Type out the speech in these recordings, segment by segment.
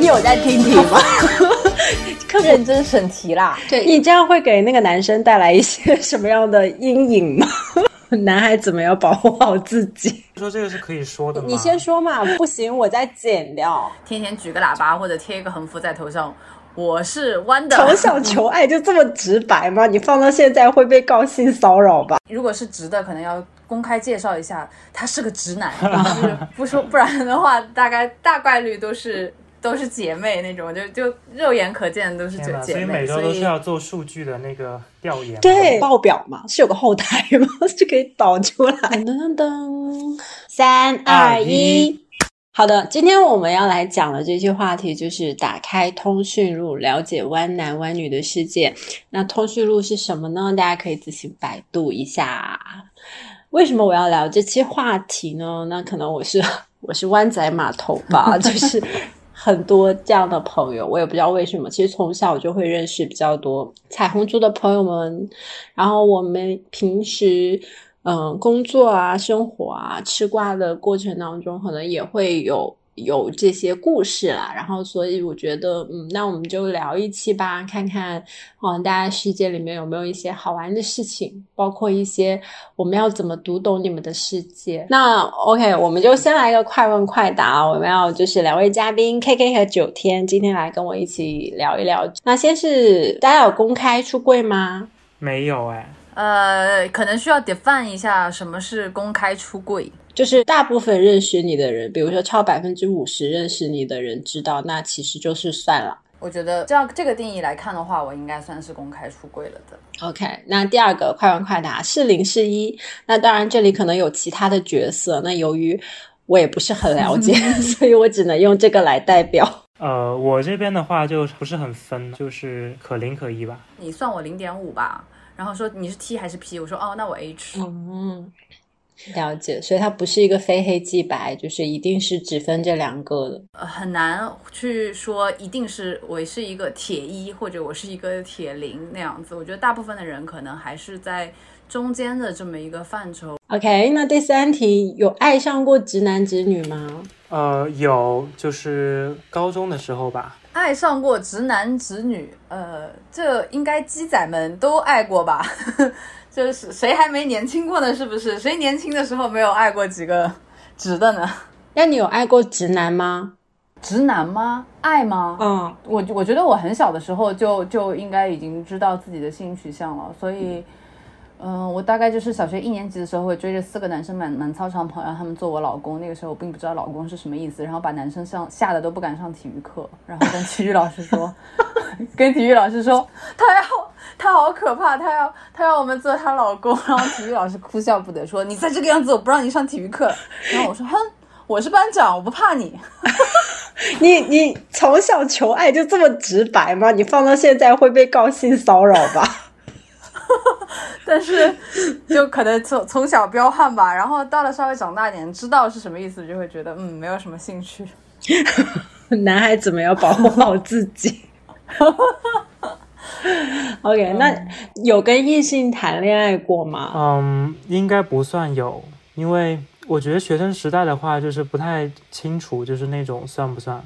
有在听题吗？认真审题啦。对你这样会给那个男生带来一些什么样的阴影吗？男孩怎么要保护好自己？说这个是可以说的吗？你先说嘛，不行我再剪掉。天天举个喇叭或者贴一个横幅在头上，我是弯的。从小求爱就这么直白吗？你放到现在会被告性骚扰吧？如果是直的，可能要公开介绍一下，他是个直男，就是不说不然的话，大概大概率都是都是姐妹那种，就就肉眼可见都是姐妹，所以每周都是要做数据的那个调研。对，报表嘛，是有个后台嘛？就可以导出来。噔噔噔，三二一。好的，今天我们要来讲的这些话题就是打开通讯录，了解湾男湾女的世界。那通讯录是什么呢？大家可以自行百度一下。为什么我要聊这期话题呢？那可能我是我是湾仔码头吧，就是很多这样的朋友，我也不知道为什么。其实从小就会认识比较多彩虹族的朋友们，然后我们平时嗯工作啊、生活啊、吃瓜的过程当中，可能也会有。有这些故事啦，然后所以我觉得，嗯，那我们就聊一期吧，看看，嗯，大家世界里面有没有一些好玩的事情，包括一些我们要怎么读懂你们的世界。那 OK，我们就先来一个快问快答，我们要就是两位嘉宾 K K 和九天，今天来跟我一起聊一聊。那先是大家有公开出柜吗？没有哎，呃，可能需要 define 一下什么是公开出柜。就是大部分认识你的人，比如说超百分之五十认识你的人知道，那其实就是算了。我觉得这样这个定义来看的话，我应该算是公开出柜了的。OK，那第二个快问快答是零是一，那当然这里可能有其他的角色，那由于我也不是很了解，所以我只能用这个来代表。呃，我这边的话就不是很分，就是可零可一吧。你算我零点五吧，然后说你是 T 还是 P，我说哦，那我 H。嗯，了解，所以它不是一个非黑即白，就是一定是只分这两个的。呃，很难去说一定是我是一个铁一或者我是一个铁零那样子。我觉得大部分的人可能还是在中间的这么一个范畴。OK，那第三题有爱上过直男直女吗？呃，有，就是高中的时候吧。爱上过直男直女，呃，这应该鸡仔们都爱过吧？就是谁还没年轻过呢？是不是？谁年轻的时候没有爱过几个直的呢？那你有爱过直男吗？直男吗？爱吗？嗯，我我觉得我很小的时候就就应该已经知道自己的性取向了，所以，嗯、我大概就是小学一年级的时候会追着四个男生满满操场跑，让他们做我老公。那个时候我并不知道老公是什么意思，然后把男生上吓得都不敢上体育课，然后跟体育老师说，跟体育老师说他要他好可怕，他要他要我们做他老公，然后体育老师哭笑不得说你再这个样子我不让你上体育课。然后我说哼，我是班长，我不怕你。你你从小求爱就这么直白吗？你放到现在会被告性骚扰吧？但是就可能从从小彪悍吧，然后到了稍微长大一点，知道是什么意思，就会觉得嗯，没有什么兴趣。男孩子们要保护好自己？OK，那有跟异性谈恋爱过吗？嗯，应该不算有，因为我觉得学生时代的话，就是不太清楚，就是那种算不算，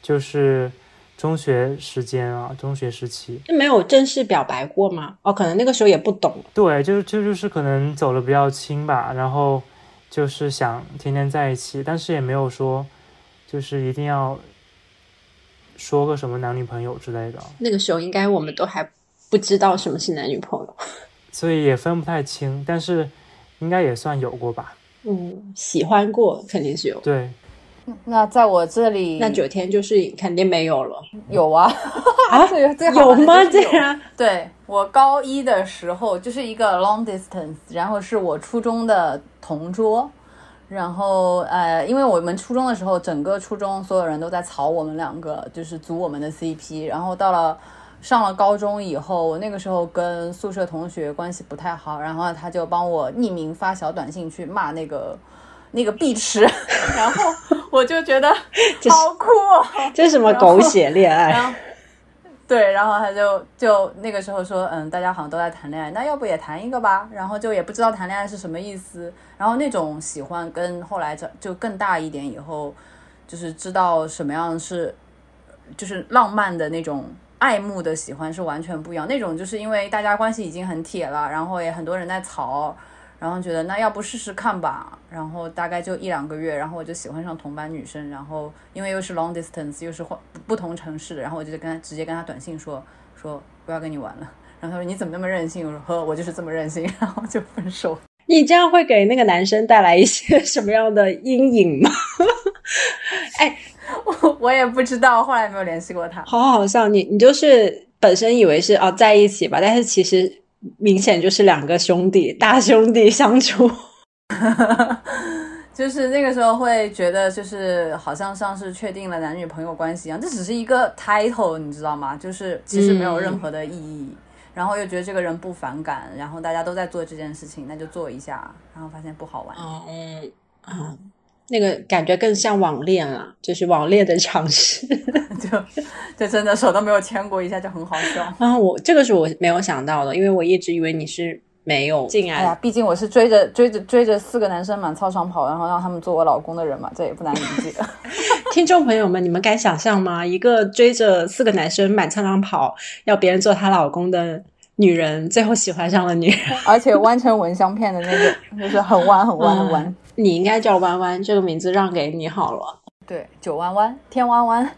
就是中学时间啊，中学时期，没有正式表白过吗？哦，可能那个时候也不懂。对，就就就是可能走的比较轻吧，然后就是想天天在一起，但是也没有说就是一定要说个什么男女朋友之类的，那个时候应该我们都还不知道什么是男女朋友。所以也分不太清，但是应该也算有过吧。嗯，喜欢过肯定是有。对，那在我这里，那九天就是肯定没有了有啊，啊？最最好有吗？玩的就是有这样？对我高一的时候就是一个 long distance，然后是我初中的同桌，然后呃，因为我们初中的时候，整个初中所有人都在吵我们两个，就是组我们的 CP，然后到了。上了高中以后，我那个时候跟宿舍同学关系不太好，然后他就帮我匿名发小短信去骂那个那个碧池，然后我就觉得 好酷哦，这是什么狗血恋爱？对，然后他就就那个时候说，嗯，大家好像都在谈恋爱，那要不也谈一个吧？然后就也不知道谈恋爱是什么意思。然后那种喜欢跟后来就就更大一点以后，就是知道什么样是就是浪漫的那种爱慕的喜欢是完全不一样。那种就是因为大家关系已经很铁了，然后也很多人在吵。然后觉得那要不试试看吧，然后大概就一两个月，然后我就喜欢上同班女生，然后因为又是 long distance，又是换不同城市的，然后我就跟他直接跟他短信说说不要跟你玩了，然后他说你怎么那么任性？我说呵，我就是这么任性，然后就分手。你这样会给那个男生带来一些什么样的阴影吗？哎，我我也不知道，后来没有联系过他。好好笑，你你就是本身以为是哦在一起吧，但是其实。明显就是两个兄弟，大兄弟相处，就是那个时候会觉得，就是好像像是确定了男女朋友关系一样，这只是一个 title，你知道吗？就是其实没有任何的意义，然后又觉得这个人不反感，然后大家都在做这件事情，那就做一下，然后发现不好玩。嗯嗯。那个感觉更像网恋了，就是网恋的尝试，就就真的手都没有牵过一下，就很好笑。啊，我这个是我没有想到的，因为我一直以为你是没有进来。哎呀，毕竟我是追着追着追着四个男生满操场跑，然后让他们做我老公的人嘛，这也不难理解。听众朋友们，你们敢想象吗？一个追着四个男生满操场跑，要别人做她老公的女人，最后喜欢上了女人，而且弯成蚊香片的那种，就是很弯很弯很弯。你应该叫弯弯，这个名字让给你好了。对，九弯弯，天弯弯。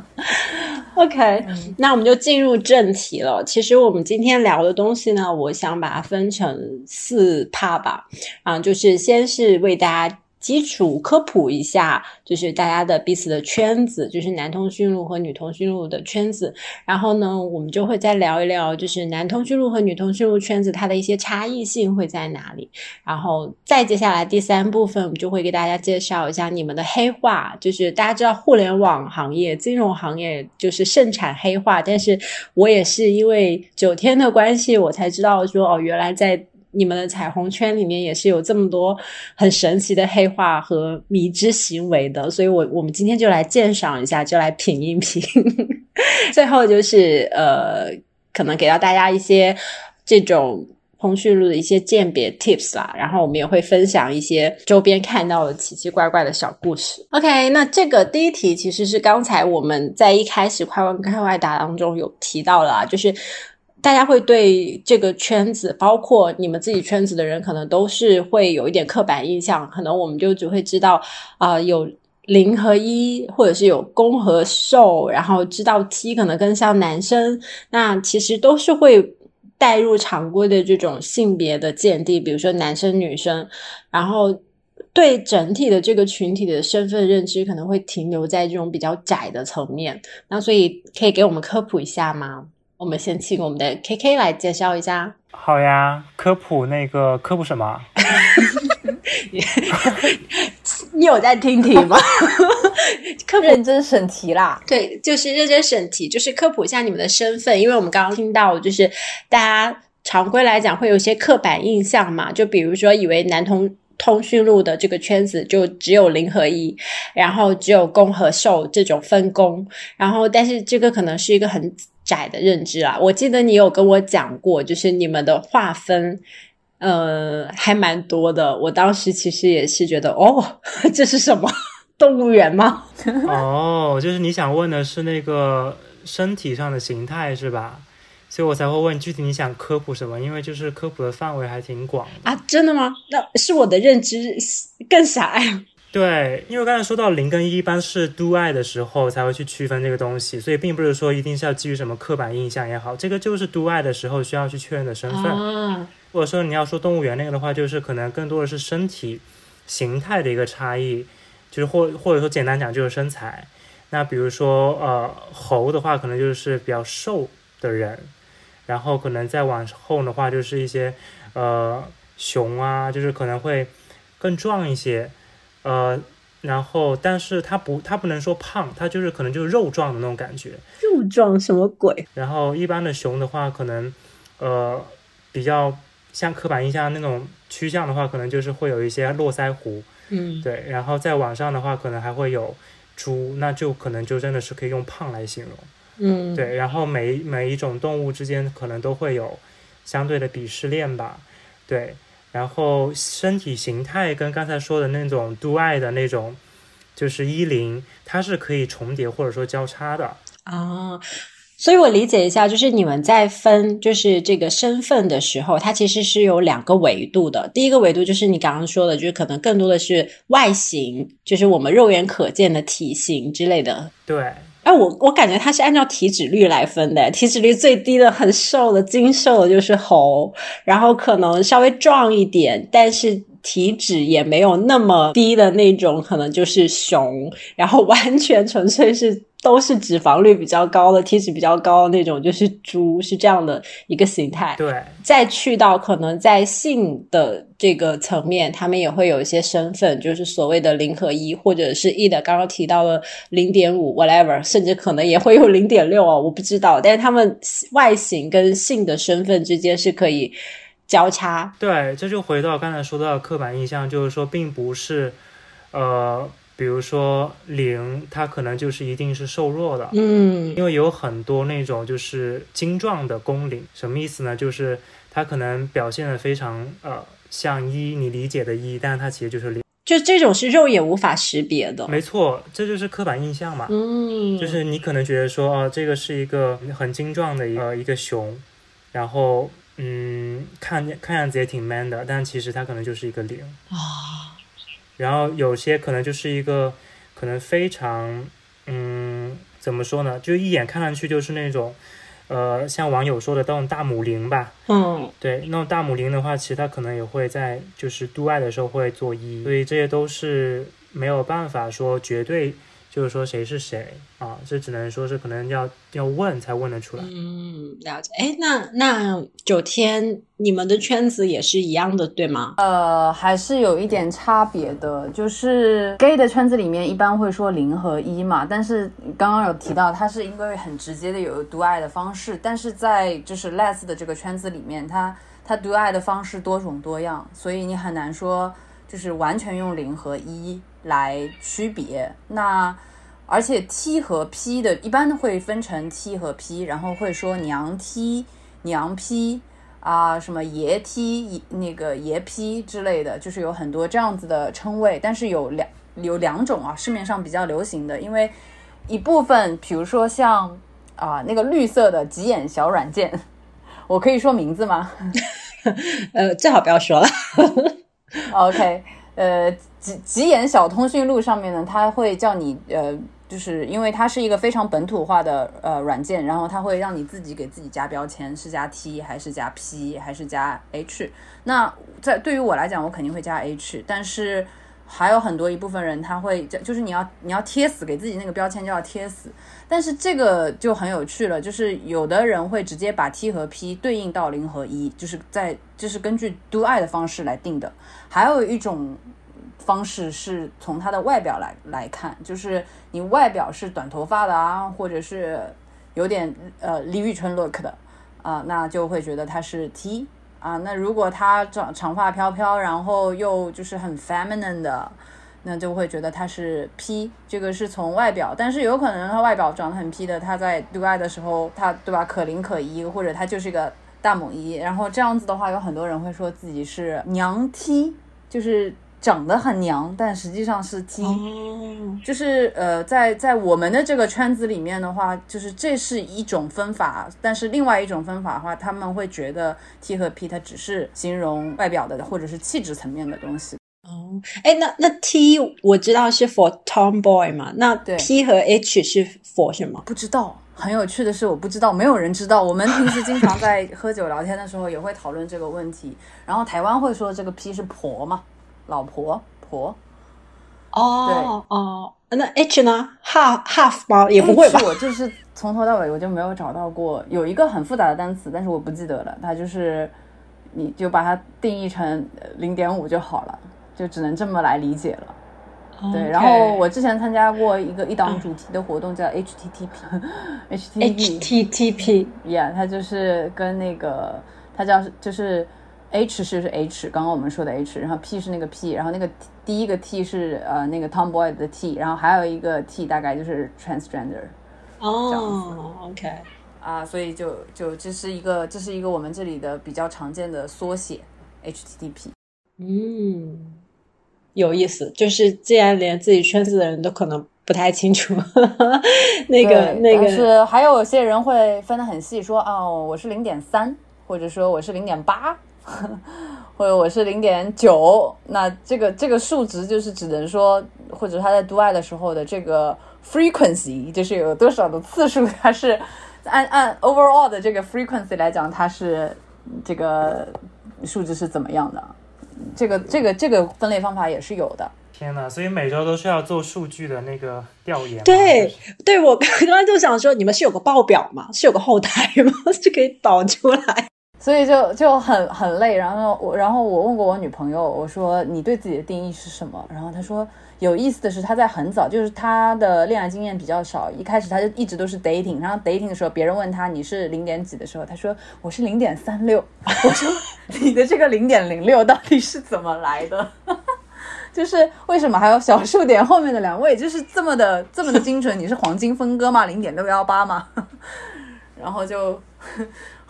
OK，那我们就进入正题了。其实我们今天聊的东西呢，我想把它分成四 part 吧。啊，就是先是为大家。基础科普一下，就是大家的彼此的圈子，就是男通讯录和女通讯录的圈子。然后呢，我们就会再聊一聊，就是男通讯录和女通讯录圈子它的一些差异性会在哪里。然后再接下来第三部分，我们就会给大家介绍一下你们的黑话，就是大家知道互联网行业、金融行业就是盛产黑话，但是我也是因为九天的关系，我才知道说哦，原来在。你们的彩虹圈里面也是有这么多很神奇的黑话和迷之行为的，所以我我们今天就来鉴赏一下，就来品一品。最后就是呃，可能给到大家一些这种通讯录的一些鉴别 tips 啦，然后我们也会分享一些周边看到的奇奇怪怪的小故事。OK，那这个第一题其实是刚才我们在一开始快问快外答当中有提到了，就是。大家会对这个圈子，包括你们自己圈子的人，可能都是会有一点刻板印象。可能我们就只会知道啊，有零和一，或者是有攻和受，然后知道 T 可能更像男生。那其实都是会带入常规的这种性别的鉴定，比如说男生女生，然后对整体的这个群体的身份认知可能会停留在这种比较窄的层面。那所以可以给我们科普一下吗？我们先请我们的 K K 来介绍一下。好呀，科普那个科普什么？你有在听题吗？科普认真审题啦。对，就是认真审题，就是科普一下你们的身份，因为我们刚刚听到，就是大家常规来讲会有一些刻板印象嘛，就比如说以为男同通讯录的这个圈子就只有零和一，然后只有攻和受这种分工，然后但是这个可能是一个很。窄的认知啊，我记得你有跟我讲过，就是你们的划分，呃，还蛮多的。我当时其实也是觉得，哦，这是什么动物园吗？哦，就是你想问的是那个身体上的形态是吧？所以我才会问具体你想科普什么，因为就是科普的范围还挺广啊。真的吗？那是我的认知更狭隘。对，因为刚才说到零跟一，一般是 do 爱的时候才会去区分这个东西，所以并不是说一定是要基于什么刻板印象也好，这个就是 do 爱的时候需要去确认的身份。或者说你要说动物园那个的话，就是可能更多的是身体形态的一个差异，就是或或者说简单讲就是身材。那比如说呃猴的话，可能就是比较瘦的人，然后可能再往后的话就是一些呃熊啊，就是可能会更壮一些。呃，然后，但是它不，它不能说胖，它就是可能就是肉状的那种感觉。肉状什么鬼？然后一般的熊的话，可能呃比较像刻板印象那种趋向的话，可能就是会有一些络腮胡。嗯，对。然后在网上的话，可能还会有猪，那就可能就真的是可以用胖来形容。嗯，对，然后每每一种动物之间可能都会有相对的鄙视链吧，对，然后身体形态跟刚才说的那种 do I 的那种，就是衣领，它是可以重叠或者说交叉的啊。所以我理解一下，就是你们在分就是这个身份的时候，它其实是有两个维度的。第一个维度就是你刚刚说的，就是可能更多的是外形，就是我们肉眼可见的体型之类的。对。哎，我我感觉它是按照体脂率来分的，体脂率最低的、很瘦的、精瘦的，就是猴，然后可能稍微壮一点，但是体脂也没有那么低的那种，可能就是熊，然后完全纯粹是。都是脂肪率比较高的，体脂比较高的那种，就是猪，是这样的一个形态。对，再去到可能在性的这个层面，他们也会有一些身份，就是所谓的零和一，或者是 E 的刚刚提到了零点五，whatever，甚至可能也会有零点六哦，我不知道。但是他们外形跟性的身份之间是可以交叉。对，这就回到刚才说到的刻板印象，就是说并不是，呃。比如说零，它可能就是一定是瘦弱的，嗯，因为有很多那种就是精壮的公零，什么意思呢？就是它可能表现的非常呃像一，你理解的一，但是它其实就是零，就这种是肉眼无法识别的，没错，这就是刻板印象嘛，嗯，就是你可能觉得说哦，这个是一个很精壮的一个一个熊，然后嗯，看看样子也挺 man 的，但其实它可能就是一个零啊。然后有些可能就是一个，可能非常，嗯，怎么说呢？就一眼看上去就是那种，呃，像网友说的那种大母灵吧。嗯，对，那种大母灵的话，其实它可能也会在就是度外的时候会做一，所以这些都是没有办法说绝对。就是说谁是谁啊？这只能说是可能要要问才问得出来。嗯，了解。哎，那那九天，你们的圈子也是一样的，对吗？呃，还是有一点差别的。就是 gay 的圈子里面一般会说零和一嘛，但是刚刚有提到，它是因为很直接的有独爱的方式，但是在就是 less 的这个圈子里面，它它独爱的方式多种多样，所以你很难说就是完全用零和一。来区别那，而且 T 和 P 的一般会分成 T 和 P，然后会说娘 T、娘 P 啊，什么爷 T、那个爷 P 之类的，就是有很多这样子的称谓。但是有两有两种啊，市面上比较流行的，因为一部分，比如说像啊那个绿色的极眼小软件，我可以说名字吗？呃，最好不要说了。OK。呃，极极眼小通讯录上面呢，它会叫你呃，就是因为它是一个非常本土化的呃软件，然后它会让你自己给自己加标签，是加 T 还是加 P 还是加 H？那在对于我来讲，我肯定会加 H，但是还有很多一部分人他会就是你要你要贴死给自己那个标签就要贴死，但是这个就很有趣了，就是有的人会直接把 T 和 P 对应到零和一，就是在就是根据 do I 的方式来定的。还有一种方式是从他的外表来来看，就是你外表是短头发的啊，或者是有点呃李宇春 look 的啊，那就会觉得他是 T 啊。那如果他长长发飘飘，然后又就是很 feminine 的，那就会觉得他是 P。这个是从外表，但是有可能他外表长得很 P 的，他在对外的时候，他对吧可零可一，或者他就是一个大猛一。然后这样子的话，有很多人会说自己是娘 T。就是长得很娘，但实际上是 T，就是呃，在在我们的这个圈子里面的话，就是这是一种分法，但是另外一种分法的话，他们会觉得 T 和 P 它只是形容外表的或者是气质层面的东西。哦，哎，那那 T 我知道是 for tomboy 嘛，那 P 和 H 是 for 什么？不知道。很有趣的是，我不知道，没有人知道。我们平时经常 在喝酒聊天的时候，也会讨论这个问题。然后台湾会说这个 P 是婆嘛，老婆婆。哦，对哦，那 H 呢？half half 吗？也不会吧？我就是从头到尾我就没有找到过有一个很复杂的单词，但是我不记得了。它就是，你就把它定义成零点五就好了，就只能这么来理解了。对，然后我之前参加过一个一档主题的活动，叫 HTTP，HTTP，Yeah，它就是跟那个它叫就是 H 是是 H，刚刚我们说的 H，然后 P 是那个 P，然后那个第一个 T 是呃那个 Tomboy 的 T，然后还有一个 T 大概就是 Transgender。哦，OK，啊，所以就就这是一个这是一个我们这里的比较常见的缩写，HTTP。嗯，有意思，就是既然连自己圈子的人都可能不太清楚，那个那个是还有些人会分得很细，说哦，我是零点三，或者说我是零点八。或者我是零点九，那这个这个数值就是只能说，或者他在读爱的时候的这个 frequency，就是有多少的次数，它是按 按 overall 的这个 frequency 来讲，它是这个数值是怎么样的？这个这个这个分类方法也是有的。天呐，所以每周都是要做数据的那个调研。对，对我刚刚就想说，你们是有个报表吗？是有个后台吗？是可以导出来。所以就就很很累，然后我然后我问过我女朋友，我说你对自己的定义是什么？然后她说有意思的是，她在很早就是她的恋爱经验比较少，一开始她就一直都是 dating，然后 dating 的时候别人问她你是零点几的时候，她说我是零点三六。我说你的这个零点零六到底是怎么来的？就是为什么还有小数点后面的两位就是这么的这么的精准？你是黄金分割吗？零点六幺八吗？然后就。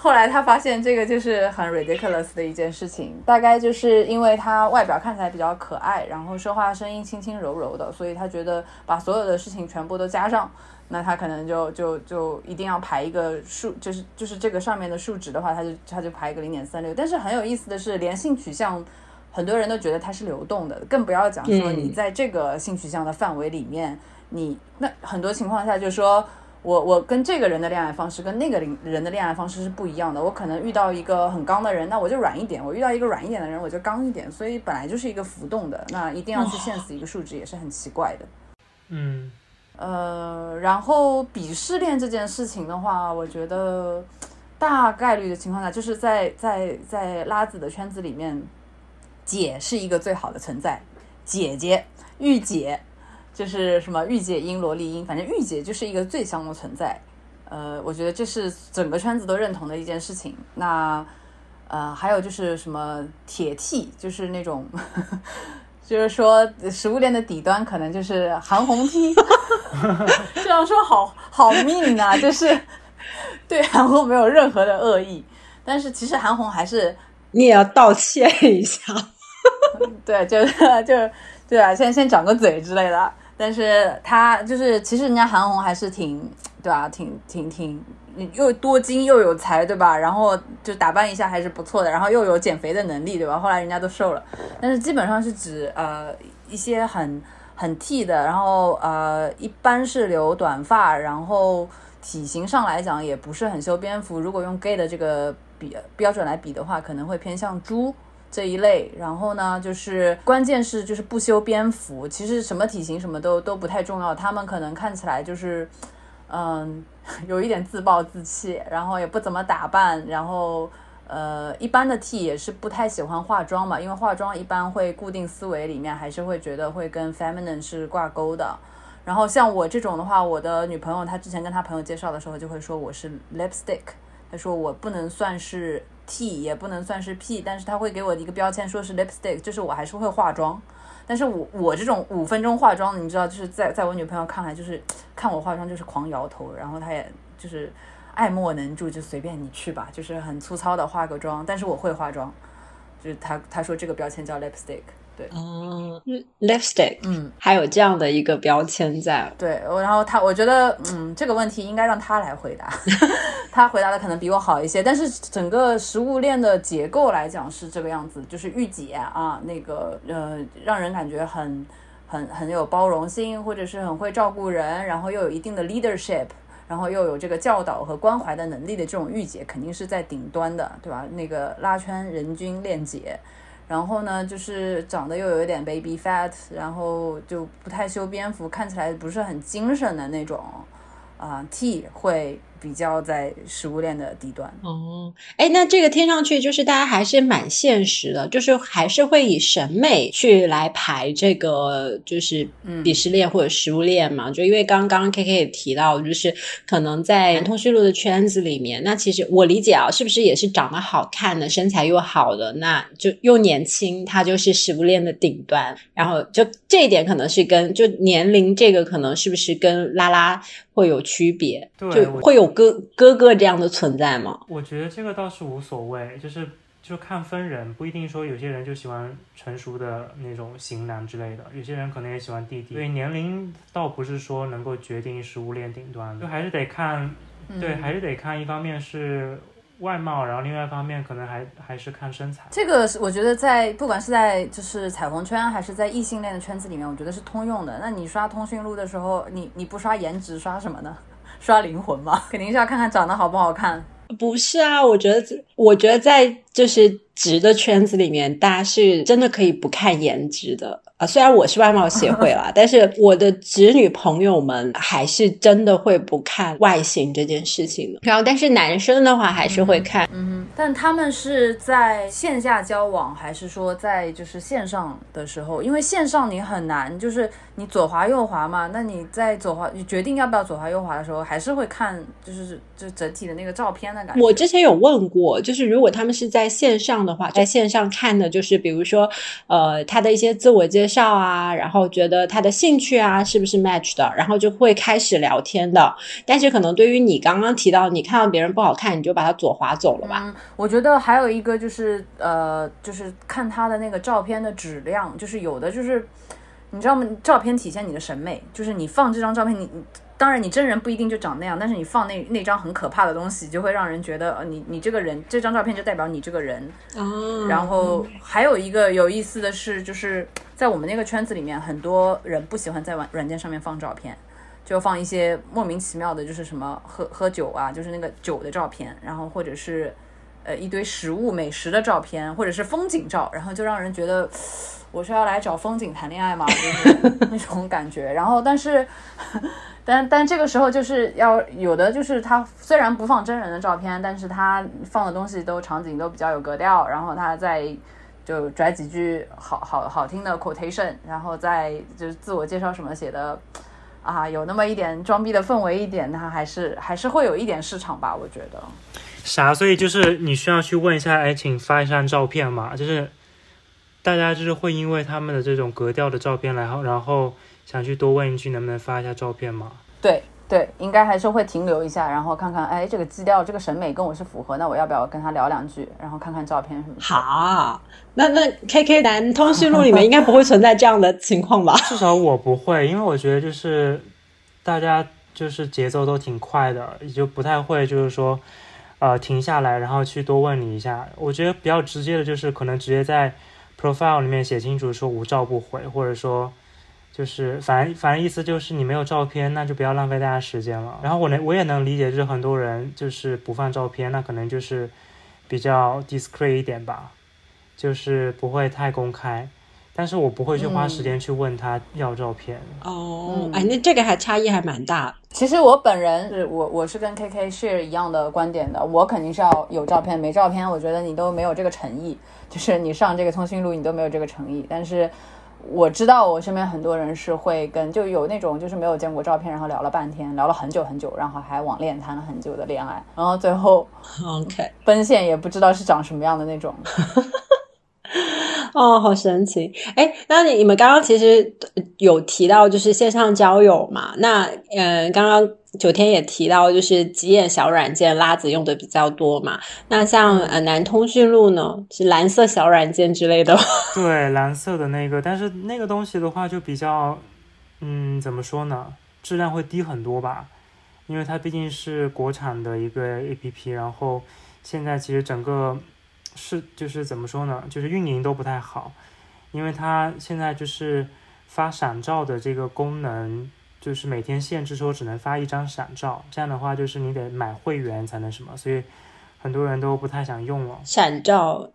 后来他发现这个就是很 ridiculous 的一件事情，大概就是因为他外表看起来比较可爱，然后说话声音轻轻柔柔的，所以他觉得把所有的事情全部都加上，那他可能就就就一定要排一个数，就是就是这个上面的数值的话，他就他就排一个零点三六。但是很有意思的是，连性取向很多人都觉得它是流动的，更不要讲说你在这个性取向的范围里面，你那很多情况下就说。我我跟这个人的恋爱方式跟那个人的恋爱方式是不一样的。我可能遇到一个很刚的人，那我就软一点；我遇到一个软一点的人，我就刚一点。所以本来就是一个浮动的，那一定要去限死一个数值也是很奇怪的。嗯，呃，然后鄙视链这件事情的话，我觉得大概率的情况下，就是在在在拉子的圈子里面，姐是一个最好的存在，姐姐御姐。就是什么御姐音、萝莉音，反正御姐就是一个最香的存在。呃，我觉得这是整个圈子都认同的一件事情。那呃，还有就是什么铁 T，就是那种，就是说食物链的底端可能就是韩红 T。这样说好好 mean 啊，就是对韩红没有任何的恶意，但是其实韩红还是你也要道歉一下。对，就是就是对啊，先先长个嘴之类的。但是他就是，其实人家韩红还是挺，对吧？挺挺挺，又多金又有才，对吧？然后就打扮一下还是不错的，然后又有减肥的能力，对吧？后来人家都瘦了，但是基本上是指呃一些很很 T 的，然后呃一般是留短发，然后体型上来讲也不是很修边幅。如果用 gay 的这个比标准来比的话，可能会偏向猪。这一类，然后呢，就是关键是就是不修边幅，其实什么体型什么都都不太重要，他们可能看起来就是，嗯，有一点自暴自弃，然后也不怎么打扮，然后呃，一般的 T 也是不太喜欢化妆嘛，因为化妆一般会固定思维里面还是会觉得会跟 feminine 是挂钩的，然后像我这种的话，我的女朋友她之前跟她朋友介绍的时候就会说我是 lipstick，她说我不能算是。T 也不能算是 P，但是他会给我一个标签，说是 lipstick，就是我还是会化妆。但是我我这种五分钟化妆，你知道，就是在在我女朋友看来，就是看我化妆就是狂摇头，然后她也就是爱莫能助，就随便你去吧，就是很粗糙的化个妆。但是我会化妆，就是她她说这个标签叫 lipstick。对，嗯，lipstick，嗯，还有这样的一个标签在。对，然后他，我觉得，嗯，这个问题应该让他来回答，他回答的可能比我好一些。但是整个食物链的结构来讲是这个样子，就是御姐啊，那个呃，让人感觉很很很有包容心，或者是很会照顾人，然后又有一定的 leadership，然后又有这个教导和关怀的能力的这种御姐，肯定是在顶端的，对吧？那个拉圈人均链姐。然后呢，就是长得又有一点 baby fat，然后就不太修边幅，看起来不是很精神的那种，啊，T 会比较在食物链的低端。哦，哎，那这个听上去就是大家还是蛮现实的，就是还是会以审美去来排这个就是鄙视链或者食物链嘛？就因为刚刚 K K 也提到，就是可能在通讯录的圈子里面，那其实我理解啊，是不是也是长得好看的、身材又好的，那就又年轻，他就是食物链的顶端。然后就这一点可能是跟就年龄这个可能是不是跟拉拉会有区别？就，会有哥哥哥这样的存在吗？我觉得这个倒是无所谓，就是就看分人，不一定说有些人就喜欢成熟的那种型男之类的，有些人可能也喜欢弟弟。对，年龄倒不是说能够决定食物链顶端，就还是得看，对，还是得看一方面是。外貌，然后另外一方面可能还还是看身材。这个是我觉得在不管是在就是彩虹圈还是在异性恋的圈子里面，我觉得是通用的。那你刷通讯录的时候，你你不刷颜值，刷什么呢？刷灵魂吗？肯定是要看看长得好不好看。不是啊，我觉得我觉得在就是直的圈子里面，大家是真的可以不看颜值的。啊，虽然我是外貌协会啦，但是我的侄女朋友们还是真的会不看外形这件事情的。然后，但是男生的话还是会看。嗯，但他们是在线下交往，还是说在就是线上的时候？因为线上你很难，就是你左滑右滑嘛。那你在左滑，你决定要不要左滑右滑的时候，还是会看，就是就整体的那个照片的感觉。我之前有问过，就是如果他们是在线上的话，在线上看的，就是比如说，呃，他的一些自我介介绍啊，然后觉得他的兴趣啊是不是 match 的，然后就会开始聊天的。但是可能对于你刚刚提到，你看到别人不好看，你就把他左划走了吧？嗯，我觉得还有一个就是呃，就是看他的那个照片的质量，就是有的就是你知道吗？照片体现你的审美，就是你放这张照片，你。当然，你真人不一定就长那样，但是你放那那张很可怕的东西，就会让人觉得，呃，你你这个人，这张照片就代表你这个人。哦。然后还有一个有意思的是，就是在我们那个圈子里面，很多人不喜欢在软软件上面放照片，就放一些莫名其妙的，就是什么喝喝酒啊，就是那个酒的照片，然后或者是呃一堆食物美食的照片，或者是风景照，然后就让人觉得我是要来找风景谈恋爱吗？就是那种感觉。然后但是。但但这个时候就是要有的，就是他虽然不放真人的照片，但是他放的东西都场景都比较有格调，然后他再就拽几句好好好听的 quotation，然后再就是自我介绍什么写的啊，有那么一点装逼的氛围一点，他还是还是会有一点市场吧，我觉得。啥？所以就是你需要去问一下，哎，请发一张照片嘛，就是大家就是会因为他们的这种格调的照片，然后然后。想去多问一句，能不能发一下照片吗？对对，应该还是会停留一下，然后看看，哎，这个基调、这个审美跟我是符合，那我要不要跟他聊两句？然后看看照片什么的？好，那那 K K 男通讯录里面应该不会存在这样的情况吧？至少我不会，因为我觉得就是大家就是节奏都挺快的，也就不太会就是说呃停下来，然后去多问你一下。我觉得比较直接的就是可能直接在 profile 里面写清楚说无照不回，或者说。就是反正反正意思就是你没有照片，那就不要浪费大家时间了。然后我能我也能理解，就是很多人就是不放照片，那可能就是比较 discreet 一点吧，就是不会太公开。但是我不会去花时间去问他要照片。哦，哎，那这个还差异还蛮大。其实我本人是我我是跟 K K share 一样的观点的，我肯定是要有照片，没照片我觉得你都没有这个诚意，就是你上这个通讯录你都没有这个诚意，但是。我知道我身边很多人是会跟就有那种就是没有见过照片，然后聊了半天，聊了很久很久，然后还网恋谈了很久的恋爱，然后最后，OK，奔现也不知道是长什么样的那种。哦，好神奇！哎，那你你们刚刚其实有提到就是线上交友嘛？那嗯，刚刚九天也提到就是急眼小软件拉子用的比较多嘛？那像呃南通讯录呢，是蓝色小软件之类的？对，蓝色的那个，但是那个东西的话就比较，嗯，怎么说呢？质量会低很多吧？因为它毕竟是国产的一个 APP，然后现在其实整个。是，就是怎么说呢？就是运营都不太好，因为它现在就是发闪照的这个功能，就是每天限制说只能发一张闪照，这样的话就是你得买会员才能什么，所以很多人都不太想用了。闪照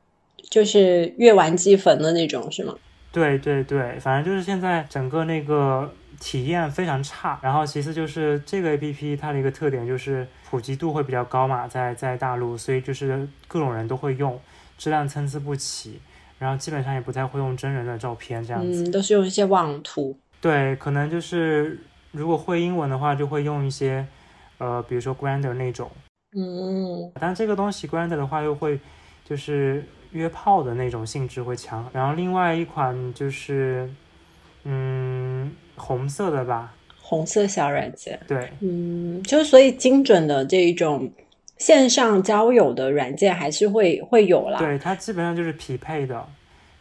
就是越玩积分的那种，是吗？对对对，反正就是现在整个那个体验非常差。然后其次就是这个 A P P 它的一个特点就是普及度会比较高嘛，在在大陆，所以就是各种人都会用，质量参差不齐。然后基本上也不太会用真人的照片这样子，嗯，都是用一些网图。对，可能就是如果会英文的话，就会用一些呃，比如说 Grander 那种。嗯，但这个东西 Grander 的话又会就是约炮的那种性质会强。然后另外一款就是嗯红色的吧，红色小软件。对，嗯，就所以精准的这一种。线上交友的软件还是会会有啦，对它基本上就是匹配的，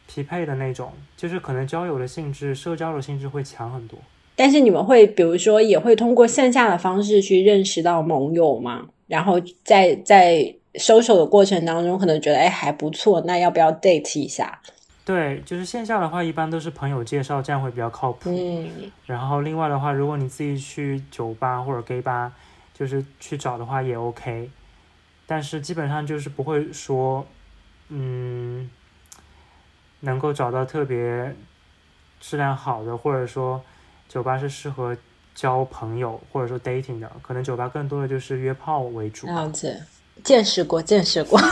匹配的那种，就是可能交友的性质、社交的性质会强很多。但是你们会比如说也会通过线下的方式去认识到盟友吗？然后在在收手的过程当中，可能觉得哎还不错，那要不要 date 一下？对，就是线下的话，一般都是朋友介绍，这样会比较靠谱。嗯，然后另外的话，如果你自己去酒吧或者 gay 吧，就是去找的话也 OK。但是基本上就是不会说，嗯，能够找到特别质量好的，或者说酒吧是适合交朋友或者说 dating 的，可能酒吧更多的就是约炮为主。这样子，见识过，见识过。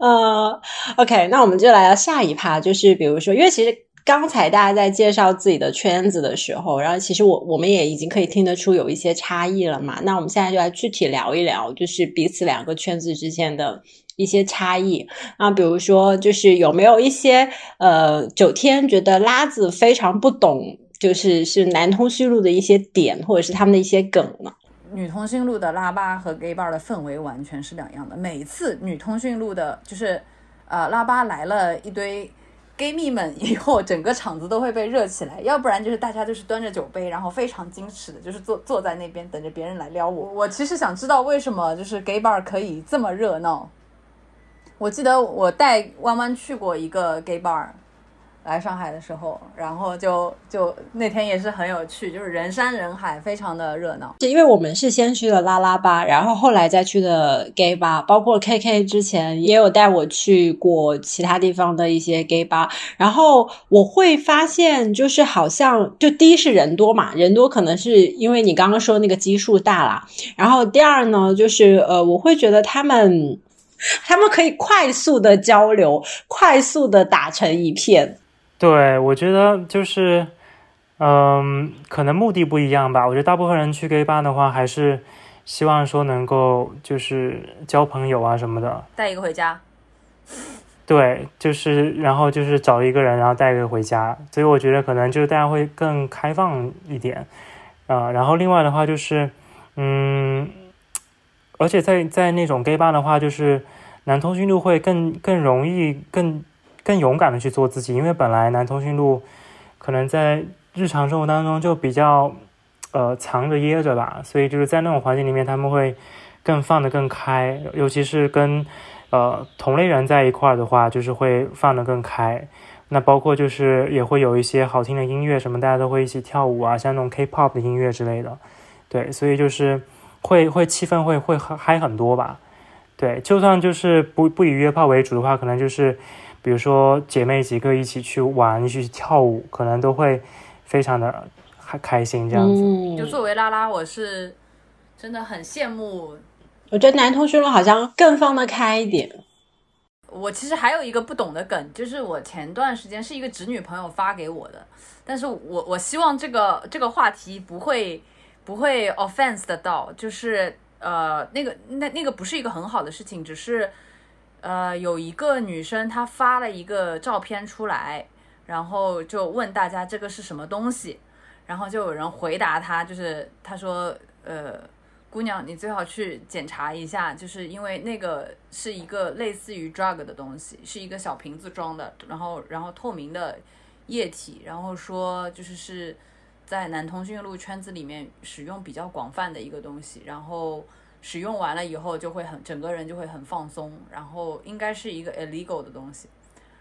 呃，OK，那我们就来到下一趴，就是比如说，因为其实。刚才大家在介绍自己的圈子的时候，然后其实我我们也已经可以听得出有一些差异了嘛。那我们现在就来具体聊一聊，就是彼此两个圈子之间的一些差异啊。比如说，就是有没有一些呃九天觉得拉子非常不懂，就是是男通讯录的一些点，或者是他们的一些梗呢？女通讯录的拉吧和 gay bar 的氛围完全是两样的。每次女通讯录的，就是呃拉吧来了一堆。Gay 蜜们以后整个场子都会被热起来，要不然就是大家就是端着酒杯，然后非常矜持的，就是坐坐在那边等着别人来撩我。我其实想知道为什么就是 gay bar 可以这么热闹。我记得我带弯弯去过一个 gay bar。来上海的时候，然后就就那天也是很有趣，就是人山人海，非常的热闹。是因为我们是先去了拉拉吧，然后后来再去的 gay 吧，包括 KK 之前也有带我去过其他地方的一些 gay 吧。然后我会发现，就是好像就第一是人多嘛，人多可能是因为你刚刚说那个基数大啦。然后第二呢，就是呃，我会觉得他们他们可以快速的交流，快速的打成一片。对，我觉得就是，嗯，可能目的不一样吧。我觉得大部分人去 gay 吧的话，还是希望说能够就是交朋友啊什么的，带一个回家。对，就是然后就是找一个人，然后带一个回家。所以我觉得可能就是大家会更开放一点啊。然后另外的话就是，嗯，而且在在那种 gay 吧的话，就是男通讯录会更更容易更。更勇敢的去做自己，因为本来男通讯录可能在日常生活当中就比较呃藏着掖着吧，所以就是在那种环境里面，他们会更放得更开，尤其是跟呃同类人在一块儿的话，就是会放得更开。那包括就是也会有一些好听的音乐什么，大家都会一起跳舞啊，像那种 K-pop 的音乐之类的，对，所以就是会会气氛会会嗨很多吧。对，就算就是不不以约炮为主的话，可能就是。比如说姐妹几个一起去玩，一起去跳舞，可能都会非常的开开心这样子。就作为拉拉，我是真的很羡慕。我觉得男同学们好像更放得开一点。我其实还有一个不懂的梗，就是我前段时间是一个侄女朋友发给我的，但是我我希望这个这个话题不会不会 offense 的到，就是呃那个那那个不是一个很好的事情，只是。呃，有一个女生她发了一个照片出来，然后就问大家这个是什么东西，然后就有人回答她，就是她说，呃，姑娘你最好去检查一下，就是因为那个是一个类似于 drug 的东西，是一个小瓶子装的，然后然后透明的液体，然后说就是是在男通讯录圈子里面使用比较广泛的一个东西，然后。使用完了以后就会很整个人就会很放松，然后应该是一个 illegal 的东西，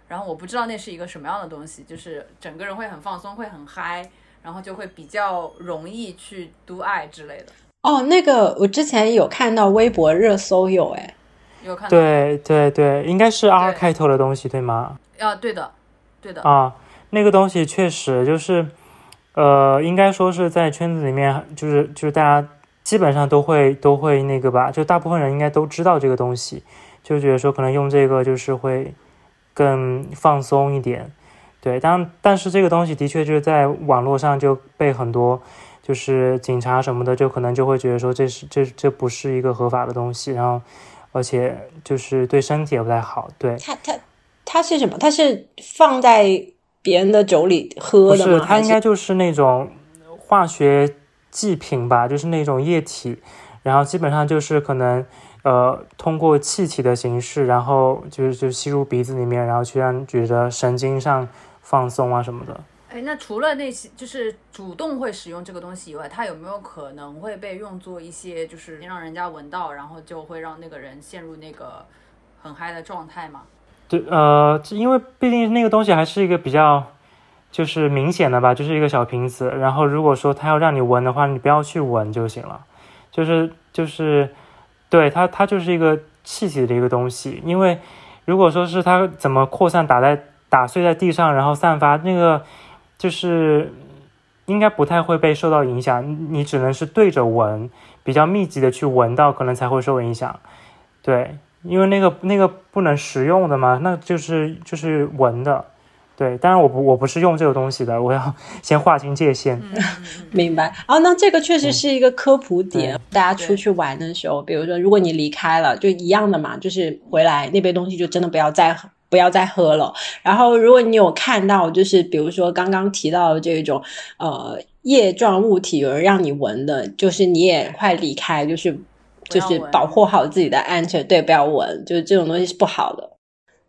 然后我不知道那是一个什么样的东西，就是整个人会很放松，会很嗨，然后就会比较容易去 do 爱之类的。哦，那个我之前有看到微博热搜有哎，有看对对对，应该是 R 开头的东西对吗？啊，对的，对的啊，那个东西确实就是，呃，应该说是在圈子里面，就是就是大家基本上都会都会那个吧，就大部分人应该都知道这个东西，就觉得说可能用这个就是会更放松一点。对，但但是这个东西的确就是在网络上就被很多就是警察什么的就可能就会觉得说这是这这不是一个合法的东西，然后而且就是对身体也不太好。对，它它它是什么？它是放在别人的酒里喝的吗？它应该就是那种化学剂品吧，就是那种液体，然后基本上就是可能呃通过气体的形式，然后就是就吸入鼻子里面，然后去让觉得神经上。放松啊什么的，哎，那除了那些就是主动会使用这个东西以外，它有没有可能会被用作一些就是让人家闻到，然后就会让那个人陷入那个很嗨的状态吗？对，呃，因为毕竟那个东西还是一个比较就是明显的吧，就是一个小瓶子，然后如果说他要让你闻的话，你不要去闻就行了，就是就是，对它它就是一个气体的一个东西，因为如果说是它怎么扩散打在。打碎在地上，然后散发那个，就是应该不太会被受到影响。你只能是对着闻，比较密集的去闻到，可能才会受影响。对，因为那个那个不能食用的嘛，那就是就是闻的。对，当然我不我不是用这个东西的，我要 先划清界限。明白。哦，那这个确实是一个科普点。大家出去玩的时候，比如说如果你离开了，就一样的嘛，就是回来那杯东西就真的不要再。不要再喝了。然后，如果你有看到，就是比如说刚刚提到的这种呃液状物体，有人让你闻的，就是你也快离开，就是就是保护好自己的安全，对，不要闻，就是这种东西是不好的。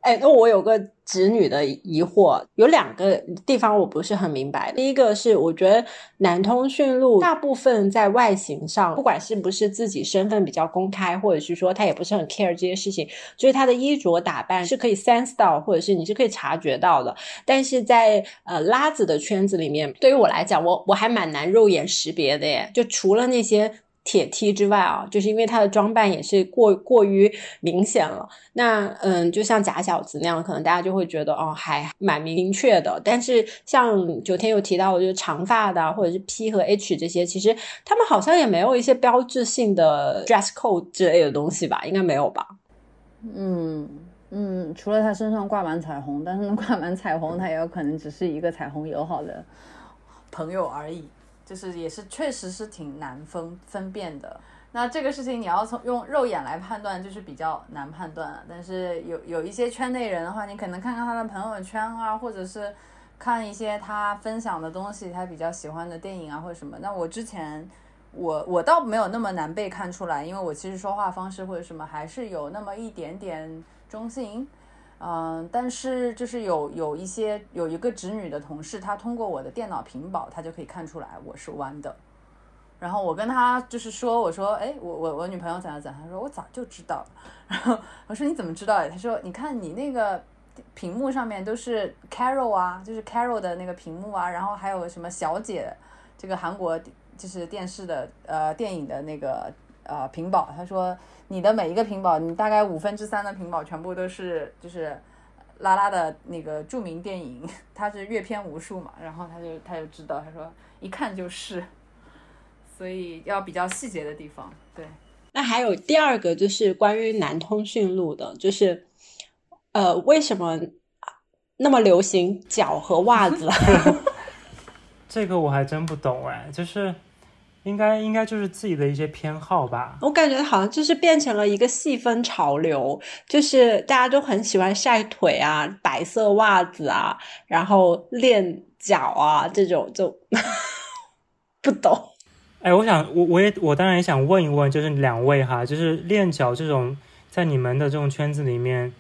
哎，那我有个。侄女的疑惑有两个地方我不是很明白。第一个是，我觉得男通讯录大部分在外形上，不管是不是自己身份比较公开，或者是说他也不是很 care 这些事情，所以他的衣着打扮是可以 sense 到，或者是你是可以察觉到的。但是在呃拉子的圈子里面，对于我来讲，我我还蛮难肉眼识别的耶。就除了那些。铁梯之外啊，就是因为他的装扮也是过过于明显了。那嗯，就像假小子那样，可能大家就会觉得哦，还蛮明确的。但是像九天有提到，就是长发的或者是 P 和 H 这些，其实他们好像也没有一些标志性的 dress code 之类的东西吧？应该没有吧？嗯嗯，除了他身上挂满彩虹，但是挂满彩虹，他也有可能只是一个彩虹友好的朋友而已。就是也是确实是挺难分分辨的，那这个事情你要从用肉眼来判断，就是比较难判断。但是有有一些圈内人的话，你可能看看他的朋友圈啊，或者是看一些他分享的东西，他比较喜欢的电影啊或者什么。那我之前我我倒没有那么难被看出来，因为我其实说话方式或者什么还是有那么一点点中性。嗯，但是就是有有一些有一个侄女的同事，她通过我的电脑屏保，她就可以看出来我是弯的。然后我跟她就是说，我说，哎，我我我女朋友怎样怎样，她说我早就知道。然后我说你怎么知道？她说你看你那个屏幕上面都是 Carol 啊，就是 Carol 的那个屏幕啊，然后还有什么小姐这个韩国就是电视的呃电影的那个呃屏保，她说。你的每一个屏保，你大概五分之三的屏保全部都是就是拉拉的那个著名电影，他是阅片无数嘛，然后他就他就知道，他说一看就是，所以要比较细节的地方。对，那还有第二个就是关于男通讯录的，就是呃为什么那么流行脚和袜子？这个我还真不懂哎，就是。应该应该就是自己的一些偏好吧。我感觉好像就是变成了一个细分潮流，就是大家都很喜欢晒腿啊、白色袜子啊，然后练脚啊这种，就 不懂。哎，我想我我也我当然也想问一问，就是两位哈，就是练脚这种，在你们的这种圈子里面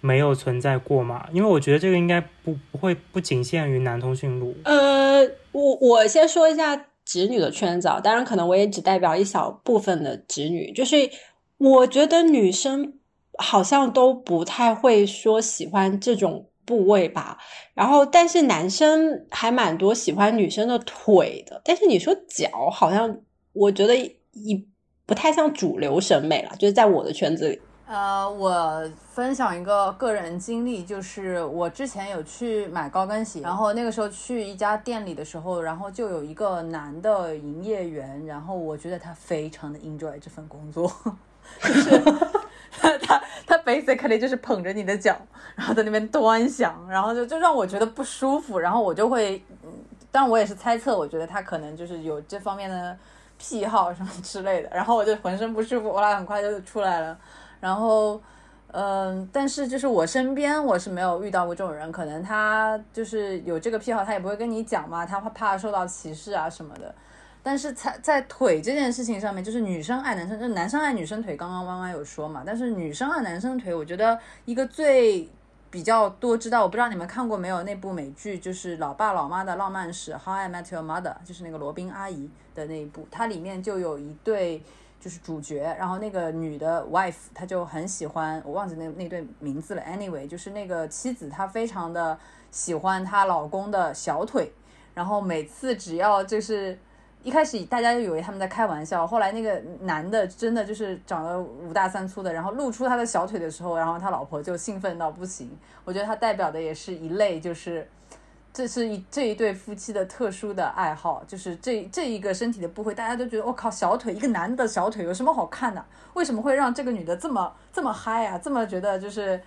没有存在过嘛？因为我觉得这个应该不不会不仅限于男通讯录。呃，我我先说一下。侄女的圈子啊，当然可能我也只代表一小部分的侄女，就是我觉得女生好像都不太会说喜欢这种部位吧，然后但是男生还蛮多喜欢女生的腿的，但是你说脚好像我觉得一不太像主流审美了，就是在我的圈子里。呃，我分享一个个人经历，就是我之前有去买高跟鞋，然后那个时候去一家店里的时候，然后就有一个男的营业员，然后我觉得他非常的 enjoy 这份工作，就是 他他他 basically 就是捧着你的脚，然后在那边端详，然后就就让我觉得不舒服，然后我就会，当然我也是猜测，我觉得他可能就是有这方面的癖好什么之类的，然后我就浑身不舒服，我俩很快就出来了。然后，嗯，但是就是我身边我是没有遇到过这种人，可能他就是有这个癖好，他也不会跟你讲嘛，他怕怕受到歧视啊什么的。但是在在腿这件事情上面，就是女生爱男生，就是男生爱女生腿。刚刚弯弯有说嘛，但是女生爱男生腿，我觉得一个最比较多知道，我不知道你们看过没有那部美剧，就是《老爸老妈的浪漫史》（How I Met Your Mother），就是那个罗宾阿姨的那一部，它里面就有一对。就是主角，然后那个女的 wife，她就很喜欢，我忘记那那对名字了。Anyway，就是那个妻子，她非常的喜欢她老公的小腿，然后每次只要就是一开始大家就以为他们在开玩笑，后来那个男的真的就是长得五大三粗的，然后露出他的小腿的时候，然后他老婆就兴奋到不行。我觉得他代表的也是一类就是。这是一这一对夫妻的特殊的爱好，就是这这一个身体的部位，大家都觉得我靠，小腿一个男的小腿有什么好看的？为什么会让这个女的这么这么嗨啊？这么觉得就是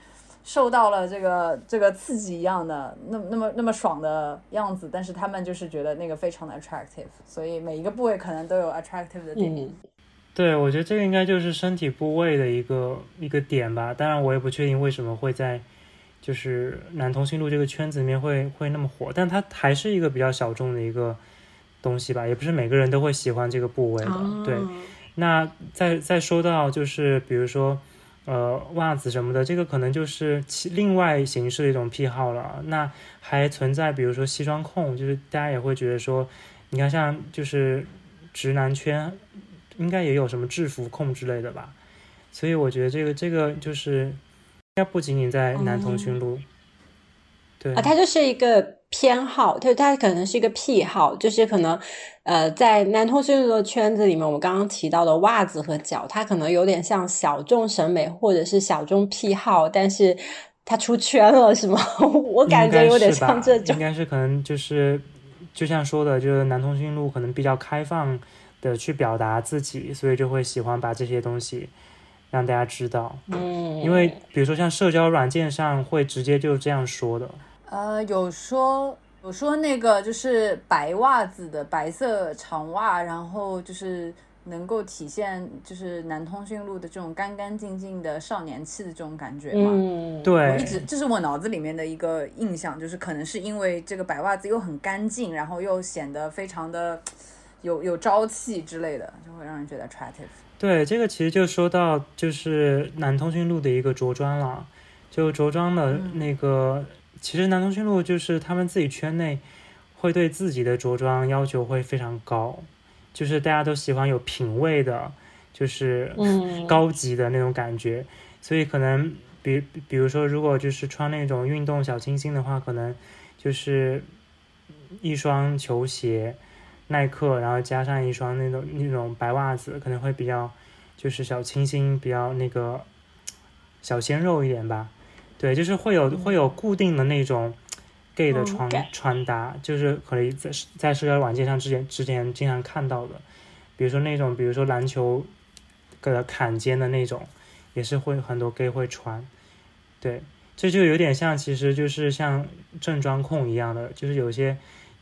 受到了这个这个刺激一样的，那那么那么爽的样子？但是他们就是觉得那个非常的 attractive，所以每一个部位可能都有 attractive 的点。对，我觉得这个应该就是身体部位的一个一个点吧。当然，我也不确定为什么会在。就是男同性录这个圈子里面会会那么火，但它还是一个比较小众的一个东西吧，也不是每个人都会喜欢这个部位的。对，那再再说到就是比如说呃袜子什么的，这个可能就是其另外形式的一种癖好了。那还存在比如说西装控，就是大家也会觉得说，你看像就是直男圈应该也有什么制服控之类的吧，所以我觉得这个这个就是。应该不仅仅在男同讯录，对啊，它就是一个偏好，就它可能是一个癖好，就是可能呃，在男同讯录的圈子里面，我们刚刚提到的袜子和脚，它可能有点像小众审美或者是小众癖好，但是它出圈了，是吗？我感觉有点像这种，应该是可能就是就像说的，就是男同讯录可能比较开放的去表达自己，所以就会喜欢把这些东西。让大家知道，嗯，因为比如说像社交软件上会直接就这样说的，呃，有说有说那个就是白袜子的白色长袜，然后就是能够体现就是男通讯录的这种干干净净的少年气的这种感觉嘛，嗯，对，一直这是我脑子里面的一个印象，就是可能是因为这个白袜子又很干净，然后又显得非常的有有朝气之类的，就会让人觉得 attractive。对，这个其实就说到就是男通讯录的一个着装了，就着装的那个，其实男通讯录就是他们自己圈内会对自己的着装要求会非常高，就是大家都喜欢有品味的，就是 高级的那种感觉，所以可能比比如说如果就是穿那种运动小清新的话，可能就是一双球鞋。耐克，然后加上一双那种那种白袜子，可能会比较就是小清新，比较那个小鲜肉一点吧。对，就是会有会有固定的那种 gay 的穿穿搭，就是可以在在社交软件上之前之前经常看到的，比如说那种比如说篮球的坎肩的那种，也是会很多 gay 会穿。对，这就有点像，其实就是像正装控一样的，就是有些。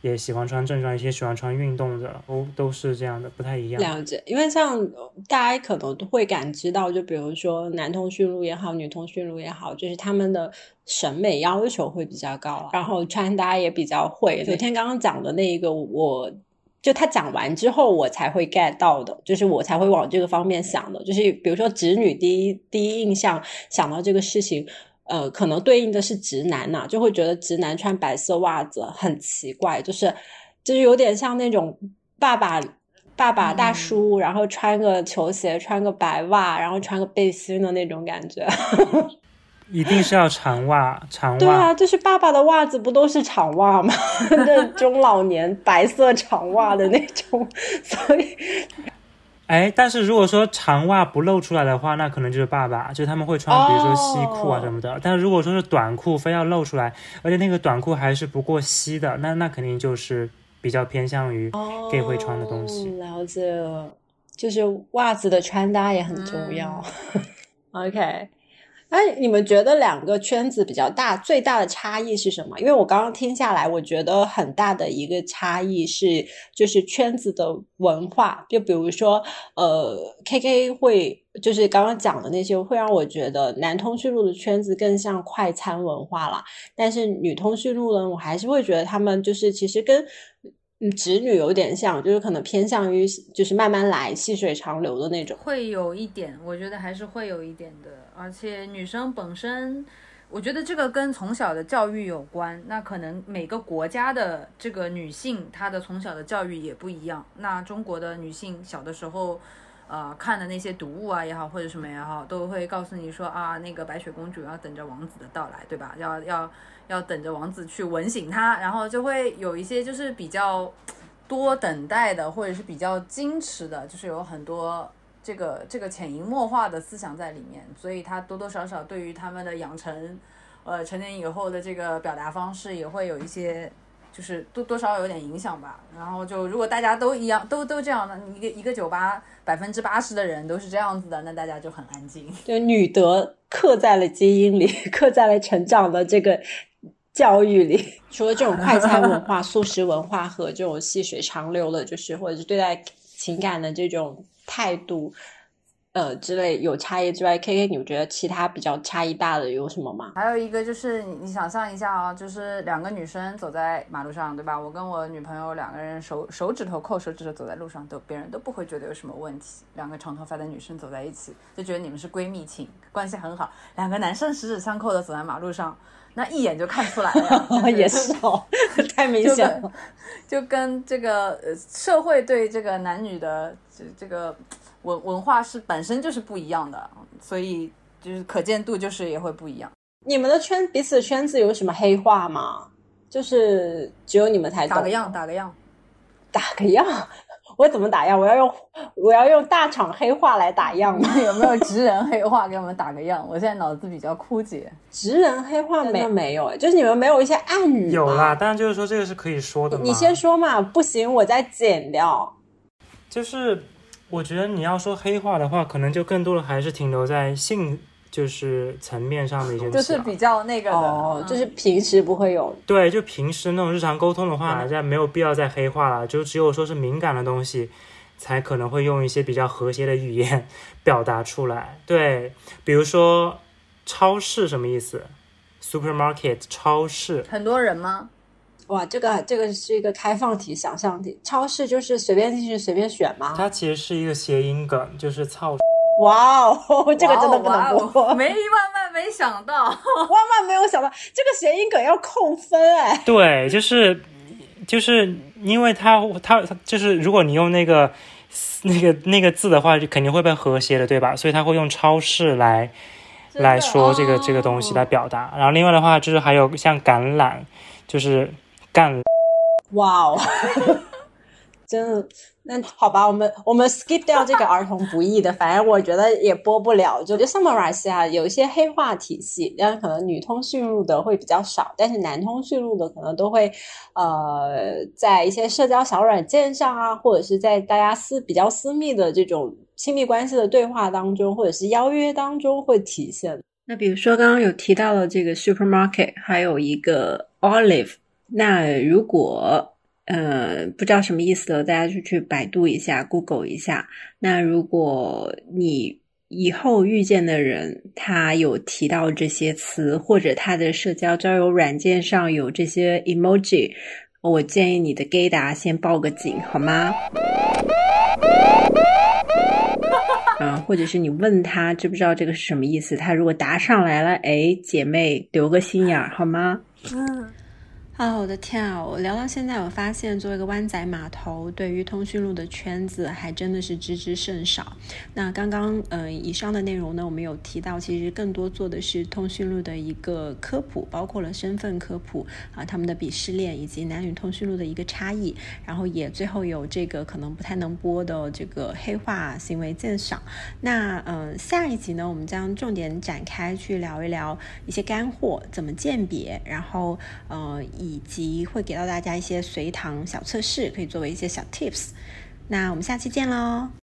也喜欢穿正装，一些喜欢穿运动的，都都是这样的，不太一样。了解，因为像大家可能会感知到，就比如说男通讯录也好，女通讯录也好，就是他们的审美要求会比较高，然后穿搭也比较会。昨天刚刚讲的那一个，我就他讲完之后，我才会 get 到的，就是我才会往这个方面想的，就是比如说直女第一第一印象想到这个事情。呃，可能对应的是直男呐，就会觉得直男穿白色袜子很奇怪，就是就是有点像那种爸爸爸爸大叔，然后穿个球鞋，穿个白袜，然后穿个背心的那种感觉。一定是要长袜，长袜。对啊，就是爸爸的袜子不都是长袜吗？那中老年白色长袜的那种，所以。哎，但是如果说长袜不露出来的话，那可能就是爸爸，就他们会穿，比如说西裤啊什么的。但如果说是短裤非要露出来，而且那个短裤还是不过膝的，那那肯定就是比较偏向于 gay 会穿的东西。了解，就是袜子的穿搭也很重要。OK。哎你们觉得两个圈子比较大，最大的差异是什么？因为我刚刚听下来，我觉得很大的一个差异是，就是圈子的文化。就比如说，呃，K K 会就是刚刚讲的那些，会让我觉得男通讯录的圈子更像快餐文化啦。但是女通讯录呢，我还是会觉得他们就是其实跟。嗯，直女有点像，就是可能偏向于就是慢慢来、细水长流的那种。会有一点，我觉得还是会有一点的。而且女生本身，我觉得这个跟从小的教育有关。那可能每个国家的这个女性，她的从小的教育也不一样。那中国的女性小的时候，呃，看的那些读物啊也好，或者什么也好，都会告诉你说啊，那个白雪公主要等着王子的到来，对吧？要要。要等着王子去吻醒她，然后就会有一些就是比较多等待的，或者是比较矜持的，就是有很多这个这个潜移默化的思想在里面，所以他多多少少对于他们的养成，呃，成年以后的这个表达方式也会有一些，就是多多少有点影响吧。然后就如果大家都一样，都都这样的，一个一个酒吧百分之八十的人都是这样子的，那大家就很安静。就女德刻在了基因里，刻在了成长的这个。教育里，除了这种快餐文化、素食文化和这种细水长流的，就是或者是对待情感的这种态度，呃之类有差异之外，K K，你觉得其他比较差异大的有什么吗？还有一个就是你你想象一下啊，就是两个女生走在马路上，对吧？我跟我女朋友两个人手手指头扣手指头走在路上，都别人都不会觉得有什么问题。两个长头发的女生走在一起，就觉得你们是闺蜜情，关系很好。两个男生十指相扣的走在马路上。那一眼就看出来了，也是哦，太明显了，就跟这个呃社会对这个男女的这这个文文化是本身就是不一样的，所以就是可见度就是也会不一样。你们的圈彼此的圈子有什么黑话吗？就是只有你们才打个样，打个样，打个样。我怎么打样？我要用我要用大厂黑话来打样吗？有没有直人黑话给我们打个样？我现在脑子比较枯竭。直人黑话没没有？就是你们没有一些暗语有啦，但是就是说这个是可以说的。你先说嘛，不行我再剪掉。就是我觉得你要说黑话的话，可能就更多的还是停留在性。就是层面上的一些，就是比较那个的，就是平时不会有。对，就平时那种日常沟通的话，大家没有必要再黑化了。就只有说是敏感的东西，才可能会用一些比较和谐的语言 表达出来。对，比如说超市什么意思？Supermarket 超市，很多人吗？哇，这个这个是一个开放题、想象题。超市就是随便进去随便选吗？它其实是一个谐音梗，就是操。哇哦，这个真的不能播，没万万没想到，万万没有想到，这个谐音梗要扣分哎。对，就是就是因为它它它就是如果你用那个那个那个字的话，就肯定会被和谐的，对吧？所以他会用超市来来说这个这个东西来表达。然后另外的话就是还有像橄榄，就是干。哇哦，真的。那好吧，我们我们 skip 掉这个儿童不宜的，反正我觉得也播不了。就就 summarize 啊，有一些黑化体系，但是可能女通讯录的会比较少，但是男通讯录的可能都会，呃，在一些社交小软件上啊，或者是在大家私比较私密的这种亲密关系的对话当中，或者是邀约当中会体现。那比如说刚刚有提到了这个 supermarket，还有一个 olive，那如果。呃，不知道什么意思的，大家就去百度一下，Google 一下。那如果你以后遇见的人，他有提到这些词，或者他的社交交友软件上有这些 emoji，我建议你的 gay 达先报个警，好吗？啊，或者是你问他知不知道这个是什么意思，他如果答上来了，哎，姐妹留个心眼儿，好吗？嗯。啊，我的天啊！我聊到现在，我发现作为一个湾仔码头，对于通讯录的圈子还真的是知之甚少。那刚刚，呃，以上的内容呢，我们有提到，其实更多做的是通讯录的一个科普，包括了身份科普啊，他们的鄙视链以及男女通讯录的一个差异。然后也最后有这个可能不太能播的这个黑化行为鉴赏。那，呃，下一集呢，我们将重点展开去聊一聊一些干货，怎么鉴别，然后，呃。以及会给到大家一些随堂小测试，可以作为一些小 tips。那我们下期见喽！